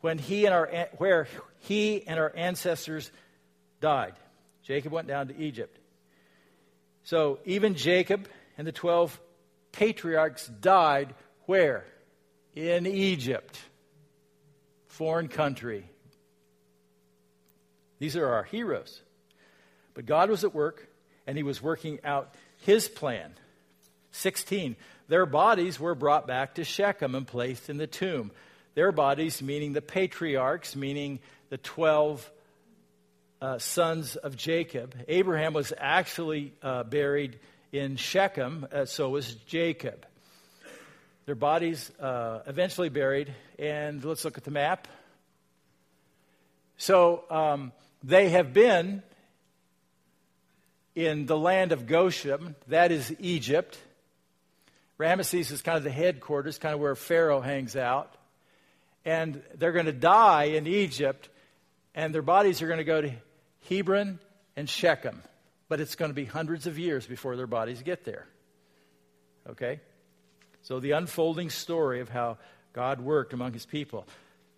when he and our, where he and our ancestors died. Jacob went down to Egypt. So even Jacob and the 12 patriarchs died where? In Egypt, foreign country. These are our heroes. But God was at work, and He was working out His plan. 16. Their bodies were brought back to Shechem and placed in the tomb. Their bodies, meaning the patriarchs, meaning the 12 uh, sons of Jacob. Abraham was actually uh, buried in Shechem, uh, so was Jacob. Their bodies uh, eventually buried, and let's look at the map. So um, they have been in the land of Goshen, that is Egypt. Ramesses is kind of the headquarters, kind of where Pharaoh hangs out. And they're going to die in Egypt, and their bodies are going to go to Hebron and Shechem. But it's going to be hundreds of years before their bodies get there. Okay? So the unfolding story of how God worked among his people.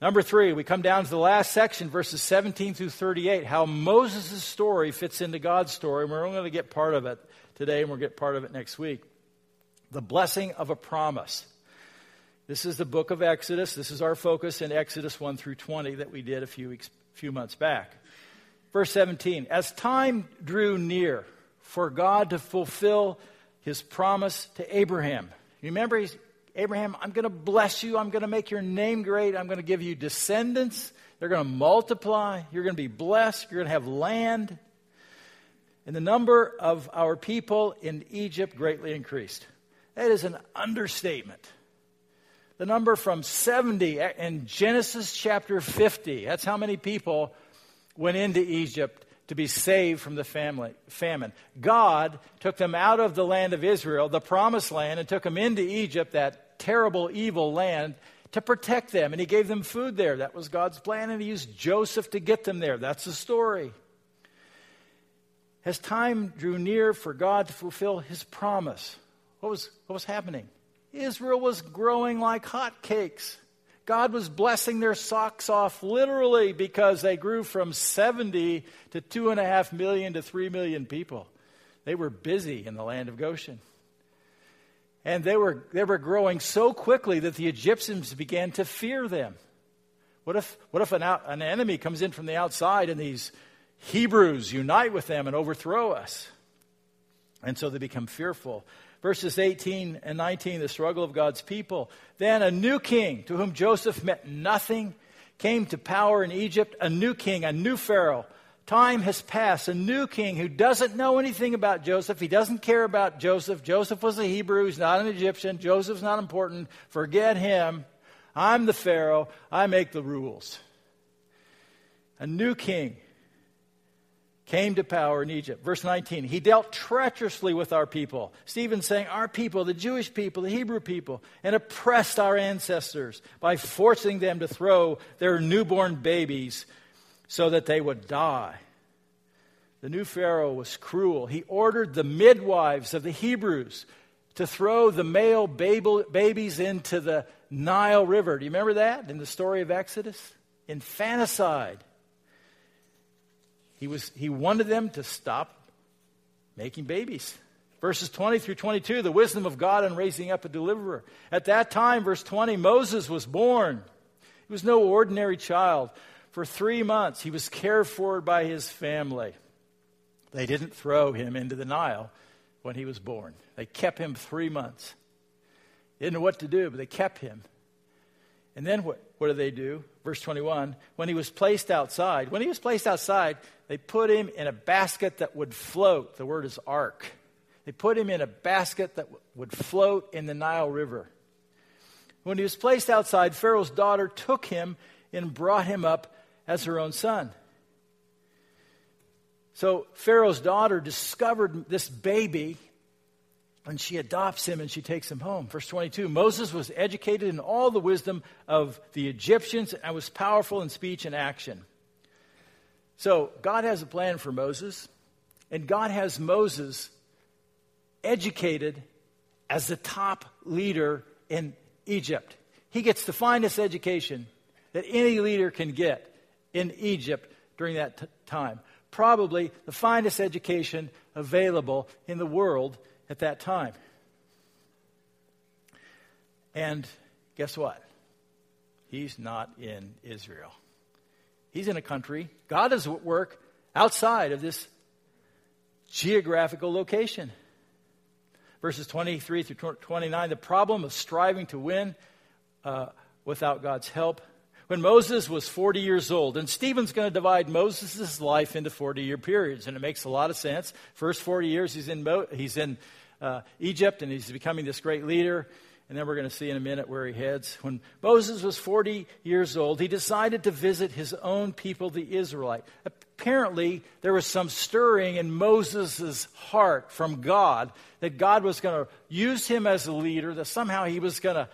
Number three, we come down to the last section, verses 17 through 38, how Moses' story fits into God's story. And we're only going to get part of it today, and we'll get part of it next week. The blessing of a promise. This is the book of Exodus. This is our focus in Exodus 1 through 20 that we did a few, weeks, few months back. Verse 17 As time drew near for God to fulfill his promise to Abraham, remember, he's, Abraham, I'm going to bless you. I'm going to make your name great. I'm going to give you descendants. They're going to multiply. You're going to be blessed. You're going to have land. And the number of our people in Egypt greatly increased. That is an understatement. The number from 70 in Genesis chapter 50, that's how many people went into Egypt to be saved from the family, famine. God took them out of the land of Israel, the promised land, and took them into Egypt, that terrible, evil land to protect them. And he gave them food there. That was God's plan. And he used Joseph to get them there. That's the story. As time drew near for God to fulfill his promise, what was, what was happening? Israel was growing like hotcakes. God was blessing their socks off literally because they grew from 70 to 2.5 million to 3 million people. They were busy in the land of Goshen. And they were, they were growing so quickly that the Egyptians began to fear them. What if, what if an, out, an enemy comes in from the outside and these Hebrews unite with them and overthrow us? And so they become fearful. Verses 18 and 19, the struggle of God's people. Then a new king, to whom Joseph meant nothing, came to power in Egypt, a new king, a new Pharaoh Time has passed. A new king who doesn't know anything about Joseph. He doesn't care about Joseph. Joseph was a Hebrew. He's not an Egyptian. Joseph's not important. Forget him. I'm the Pharaoh. I make the rules. A new king came to power in Egypt. Verse 19, he dealt treacherously with our people. Stephen saying, Our people, the Jewish people, the Hebrew people, and oppressed our ancestors by forcing them to throw their newborn babies so that they would die. The new Pharaoh was cruel. He ordered the midwives of the Hebrews to throw the male babies into the Nile River. Do you remember that in the story of Exodus? Infanticide. He, was, he wanted them to stop making babies. Verses 20 through 22, the wisdom of God in raising up a deliverer. At that time, verse 20, Moses was born. He was no ordinary child. For three months, he was cared for by his family. They didn't throw him into the Nile when he was born. They kept him three months. They didn't know what to do, but they kept him. And then what, what did they do? Verse 21 When he was placed outside, when he was placed outside, they put him in a basket that would float. The word is ark. They put him in a basket that would float in the Nile River. When he was placed outside, Pharaoh's daughter took him and brought him up as her own son. So Pharaoh's daughter discovered this baby and she adopts him and she takes him home. Verse 22 Moses was educated in all the wisdom of the Egyptians and was powerful in speech and action. So God has a plan for Moses, and God has Moses educated as the top leader in Egypt. He gets the finest education that any leader can get in Egypt during that t- time. Probably the finest education available in the world at that time. And guess what? He's not in Israel. He's in a country. God is at work outside of this geographical location. Verses 23 through 29 the problem of striving to win uh, without God's help. When Moses was 40 years old, and Stephen's going to divide Moses' life into 40 year periods, and it makes a lot of sense. First 40 years he's in, Mo- he's in uh, Egypt and he's becoming this great leader. And then we're going to see in a minute where he heads. When Moses was 40 years old, he decided to visit his own people, the Israelite. Apparently, there was some stirring in Moses' heart from God that God was going to use him as a leader, that somehow he was going to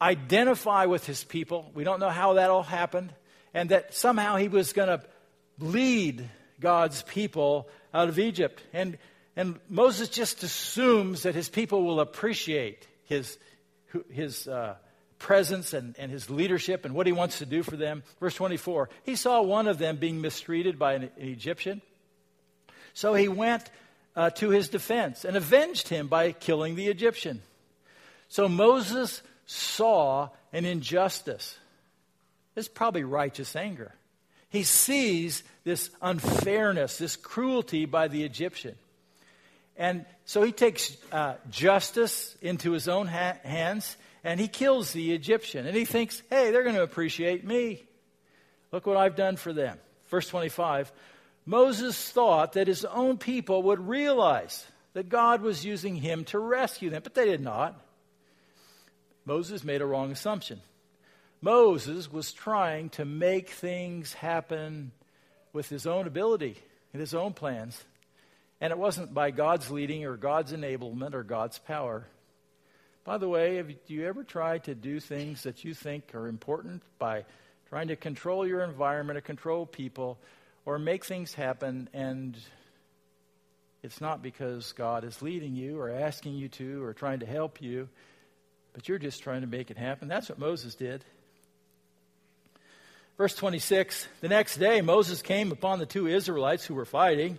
identify with his people. We don't know how that all happened. And that somehow he was going to lead God's people out of Egypt. And, and Moses just assumes that his people will appreciate his his uh, presence and, and his leadership and what he wants to do for them. Verse 24 He saw one of them being mistreated by an, an Egyptian. So he went uh, to his defense and avenged him by killing the Egyptian. So Moses saw an injustice. It's probably righteous anger. He sees this unfairness, this cruelty by the Egyptian. And so he takes uh, justice into his own ha- hands and he kills the Egyptian. And he thinks, hey, they're going to appreciate me. Look what I've done for them. Verse 25 Moses thought that his own people would realize that God was using him to rescue them, but they did not. Moses made a wrong assumption. Moses was trying to make things happen with his own ability and his own plans. And it wasn't by God's leading or God's enablement or God's power. By the way, have, you ever try to do things that you think are important by trying to control your environment or control people or make things happen and it's not because God is leading you or asking you to or trying to help you, but you're just trying to make it happen? That's what Moses did. Verse 26 The next day, Moses came upon the two Israelites who were fighting.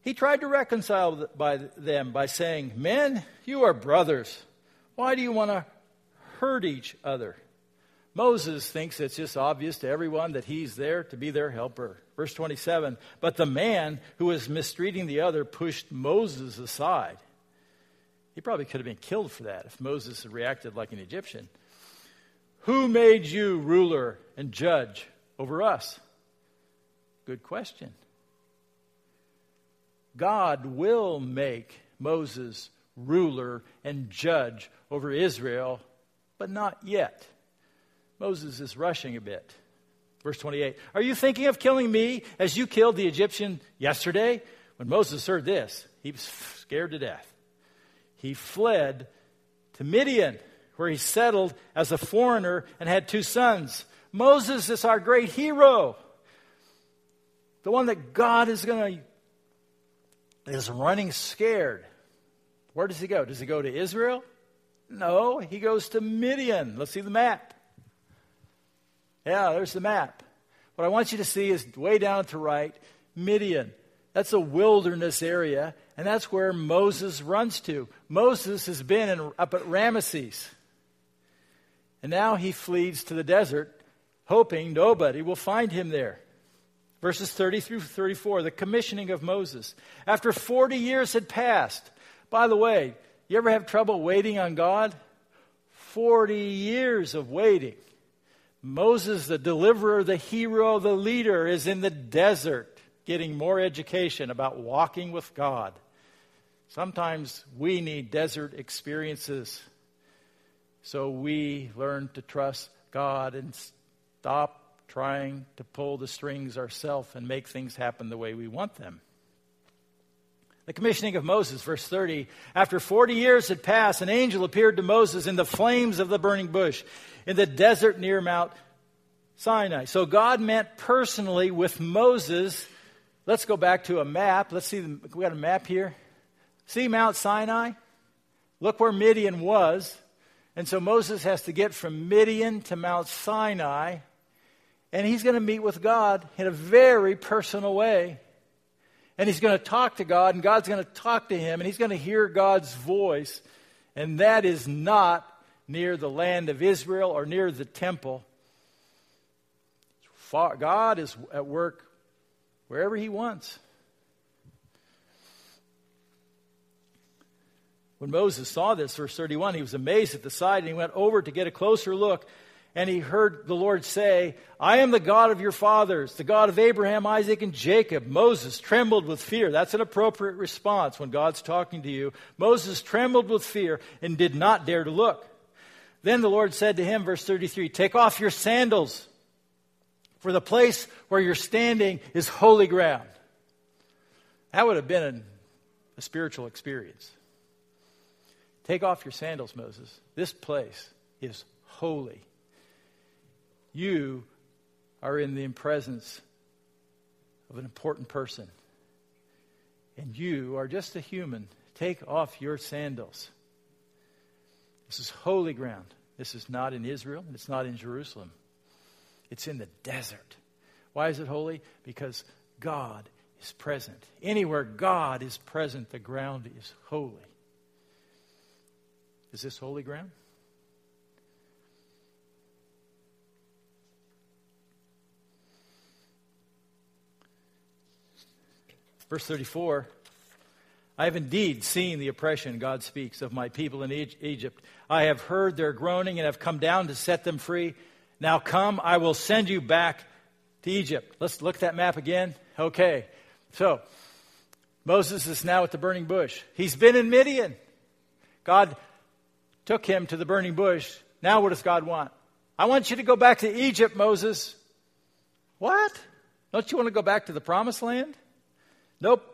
He tried to reconcile by them by saying, Men, you are brothers. Why do you want to hurt each other? Moses thinks it's just obvious to everyone that he's there to be their helper. Verse 27 But the man who was mistreating the other pushed Moses aside. He probably could have been killed for that if Moses had reacted like an Egyptian. Who made you ruler and judge over us? Good question. God will make Moses ruler and judge over Israel, but not yet. Moses is rushing a bit. Verse 28 Are you thinking of killing me as you killed the Egyptian yesterday? When Moses heard this, he was scared to death. He fled to Midian, where he settled as a foreigner and had two sons. Moses is our great hero, the one that God is going to is running scared. Where does he go? Does he go to Israel? No, he goes to Midian. Let's see the map. Yeah, there's the map. What I want you to see is way down to right, Midian. That's a wilderness area, and that's where Moses runs to. Moses has been in, up at Ramesses. And now he flees to the desert, hoping nobody will find him there. Verses 30 through 34, the commissioning of Moses. After 40 years had passed, by the way, you ever have trouble waiting on God? 40 years of waiting. Moses, the deliverer, the hero, the leader, is in the desert getting more education about walking with God. Sometimes we need desert experiences so we learn to trust God and stop trying to pull the strings ourselves and make things happen the way we want them. The commissioning of Moses, verse 30. After 40 years had passed, an angel appeared to Moses in the flames of the burning bush in the desert near Mount Sinai. So God met personally with Moses. Let's go back to a map. Let's see, we got a map here. See Mount Sinai? Look where Midian was. And so Moses has to get from Midian to Mount Sinai, and he's going to meet with God in a very personal way. And he's going to talk to God, and God's going to talk to him, and he's going to hear God's voice. And that is not near the land of Israel or near the temple. God is at work wherever he wants. When Moses saw this, verse 31, he was amazed at the sight and he went over to get a closer look. And he heard the Lord say, I am the God of your fathers, the God of Abraham, Isaac, and Jacob. Moses trembled with fear. That's an appropriate response when God's talking to you. Moses trembled with fear and did not dare to look. Then the Lord said to him, verse 33, Take off your sandals, for the place where you're standing is holy ground. That would have been a spiritual experience. Take off your sandals, Moses. This place is holy. You are in the presence of an important person. And you are just a human. Take off your sandals. This is holy ground. This is not in Israel, it's not in Jerusalem. It's in the desert. Why is it holy? Because God is present. Anywhere God is present, the ground is holy. Is this holy ground? Verse 34 I have indeed seen the oppression, God speaks, of my people in Egypt. I have heard their groaning and have come down to set them free. Now come, I will send you back to Egypt. Let's look at that map again. Okay. So, Moses is now at the burning bush. He's been in Midian. God took him to the burning bush. Now, what does God want? I want you to go back to Egypt, Moses. What? Don't you want to go back to the promised land? Nope.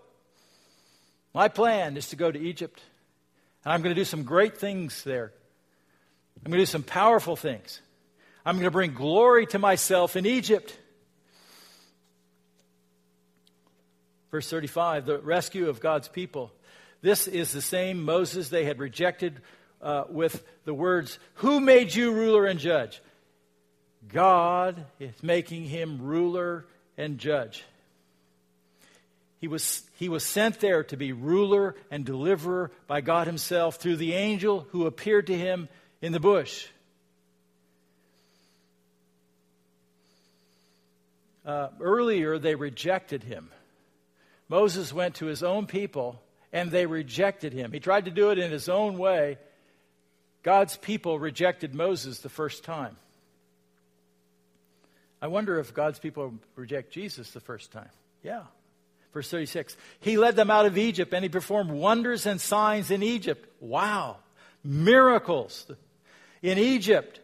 My plan is to go to Egypt. And I'm going to do some great things there. I'm going to do some powerful things. I'm going to bring glory to myself in Egypt. Verse 35 the rescue of God's people. This is the same Moses they had rejected uh, with the words, Who made you ruler and judge? God is making him ruler and judge. He was, he was sent there to be ruler and deliverer by God Himself through the angel who appeared to him in the bush. Uh, earlier, they rejected him. Moses went to his own people and they rejected him. He tried to do it in his own way, God's people rejected Moses the first time. I wonder if God's people reject Jesus the first time. Yeah. Verse 36 He led them out of Egypt and he performed wonders and signs in Egypt. Wow. Miracles in Egypt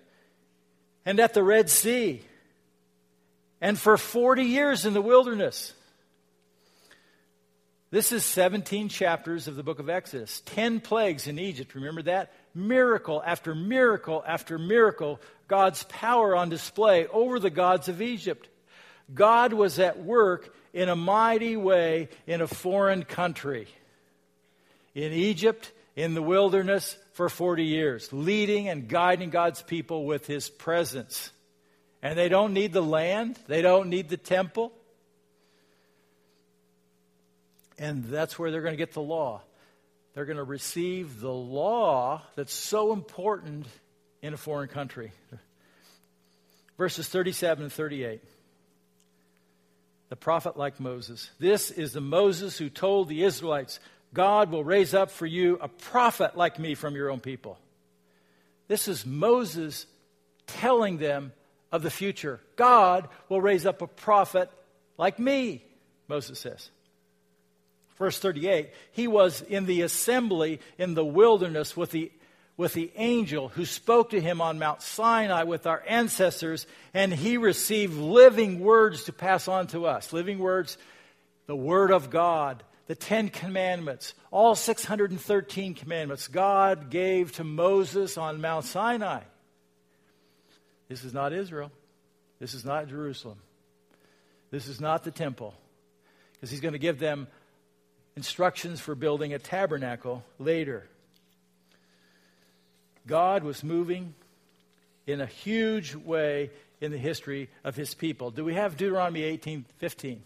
and at the Red Sea and for 40 years in the wilderness. This is 17 chapters of the book of Exodus. 10 plagues in Egypt. Remember that? Miracle after miracle after miracle. God's power on display over the gods of Egypt. God was at work in a mighty way in a foreign country. In Egypt, in the wilderness, for 40 years, leading and guiding God's people with his presence. And they don't need the land, they don't need the temple. And that's where they're going to get the law. They're going to receive the law that's so important in a foreign country. Verses 37 and 38. The prophet like Moses. This is the Moses who told the Israelites, God will raise up for you a prophet like me from your own people. This is Moses telling them of the future. God will raise up a prophet like me, Moses says. Verse 38 He was in the assembly in the wilderness with the, with the angel who spoke to him on Mount Sinai with our ancestors, and he received living words to pass on to us. Living words, the Word of God, the Ten Commandments, all 613 commandments God gave to Moses on Mount Sinai. This is not Israel. This is not Jerusalem. This is not the temple. Because he's going to give them instructions for building a tabernacle later. God was moving in a huge way in the history of his people. Do we have Deuteronomy 18 15?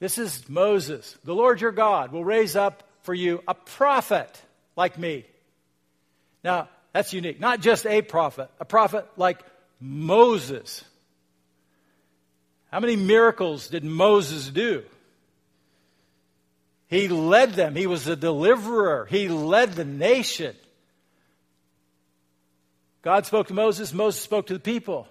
This is Moses. The Lord your God will raise up for you a prophet like me. Now, that's unique. Not just a prophet, a prophet like Moses. How many miracles did Moses do? He led them. He was a deliverer. He led the nation. God spoke to Moses, Moses spoke to the people.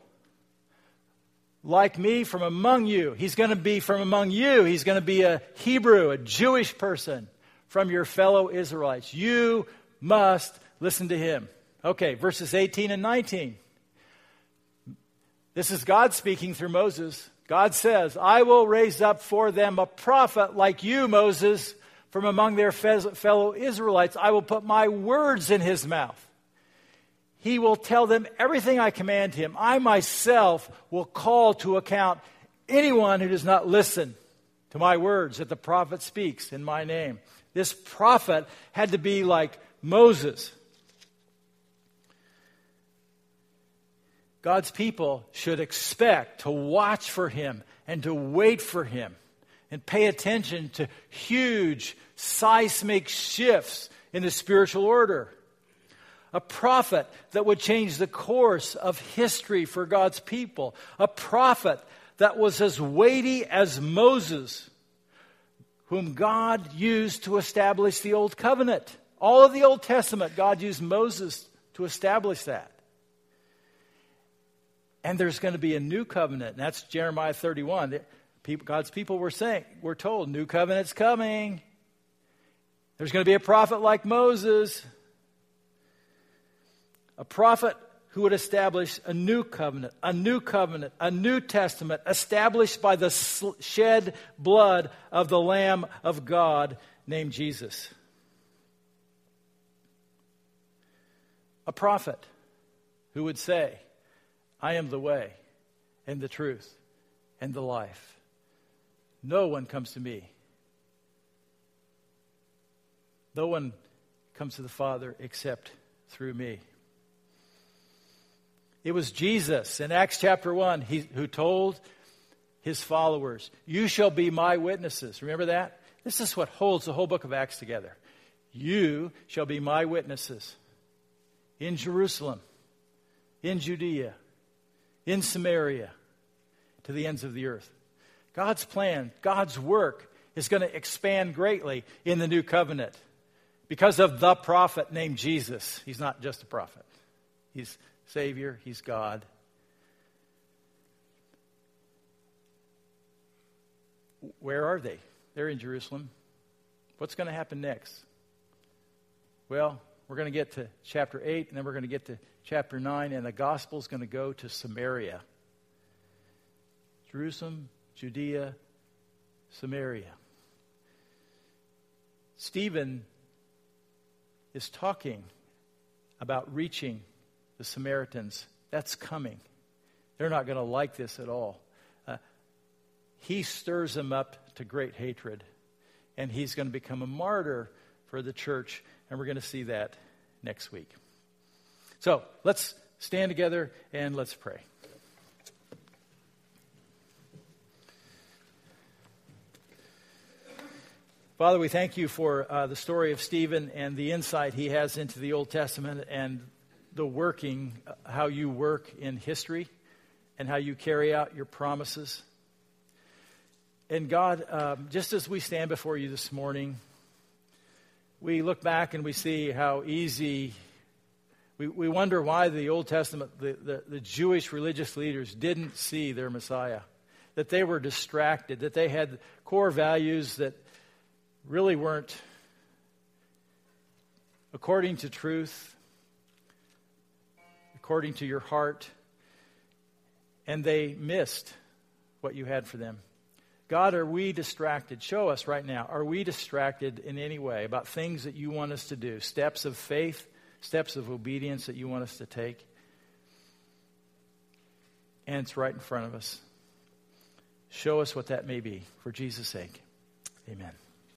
Like me from among you. He's going to be from among you. He's going to be a Hebrew, a Jewish person from your fellow Israelites. You must listen to him. Okay, verses 18 and 19. This is God speaking through Moses. God says, I will raise up for them a prophet like you, Moses, from among their fellow Israelites. I will put my words in his mouth. He will tell them everything I command him. I myself will call to account anyone who does not listen to my words that the prophet speaks in my name. This prophet had to be like Moses. God's people should expect to watch for him and to wait for him and pay attention to huge seismic shifts in the spiritual order a prophet that would change the course of history for God's people, a prophet that was as weighty as Moses, whom God used to establish the Old Covenant. All of the Old Testament, God used Moses to establish that. And there's going to be a new covenant, and that's Jeremiah 31. People, God's people were saying, we're told, new covenant's coming. There's going to be a prophet like Moses a prophet who would establish a new covenant, a new covenant, a new testament established by the shed blood of the Lamb of God named Jesus. A prophet who would say, I am the way and the truth and the life. No one comes to me. No one comes to the Father except through me. It was Jesus in Acts chapter 1 he, who told his followers, You shall be my witnesses. Remember that? This is what holds the whole book of Acts together. You shall be my witnesses in Jerusalem, in Judea, in Samaria, to the ends of the earth. God's plan, God's work is going to expand greatly in the new covenant because of the prophet named Jesus. He's not just a prophet, he's Savior, He's God. Where are they? They're in Jerusalem. What's going to happen next? Well, we're going to get to chapter 8, and then we're going to get to chapter 9, and the gospel is going to go to Samaria. Jerusalem, Judea, Samaria. Stephen is talking about reaching the Samaritans. That's coming. They're not going to like this at all. Uh, he stirs them up to great hatred, and he's going to become a martyr for the church, and we're going to see that next week. So let's stand together and let's pray. Father, we thank you for uh, the story of Stephen and the insight he has into the Old Testament and the working, uh, how you work in history and how you carry out your promises. And God, um, just as we stand before you this morning, we look back and we see how easy, we, we wonder why the Old Testament, the, the, the Jewish religious leaders didn't see their Messiah, that they were distracted, that they had core values that really weren't according to truth according to your heart, and they missed what you had for them. God, are we distracted? Show us right now. Are we distracted in any way about things that you want us to do? Steps of faith, steps of obedience that you want us to take? And it's right in front of us. Show us what that may be for Jesus' sake. Amen.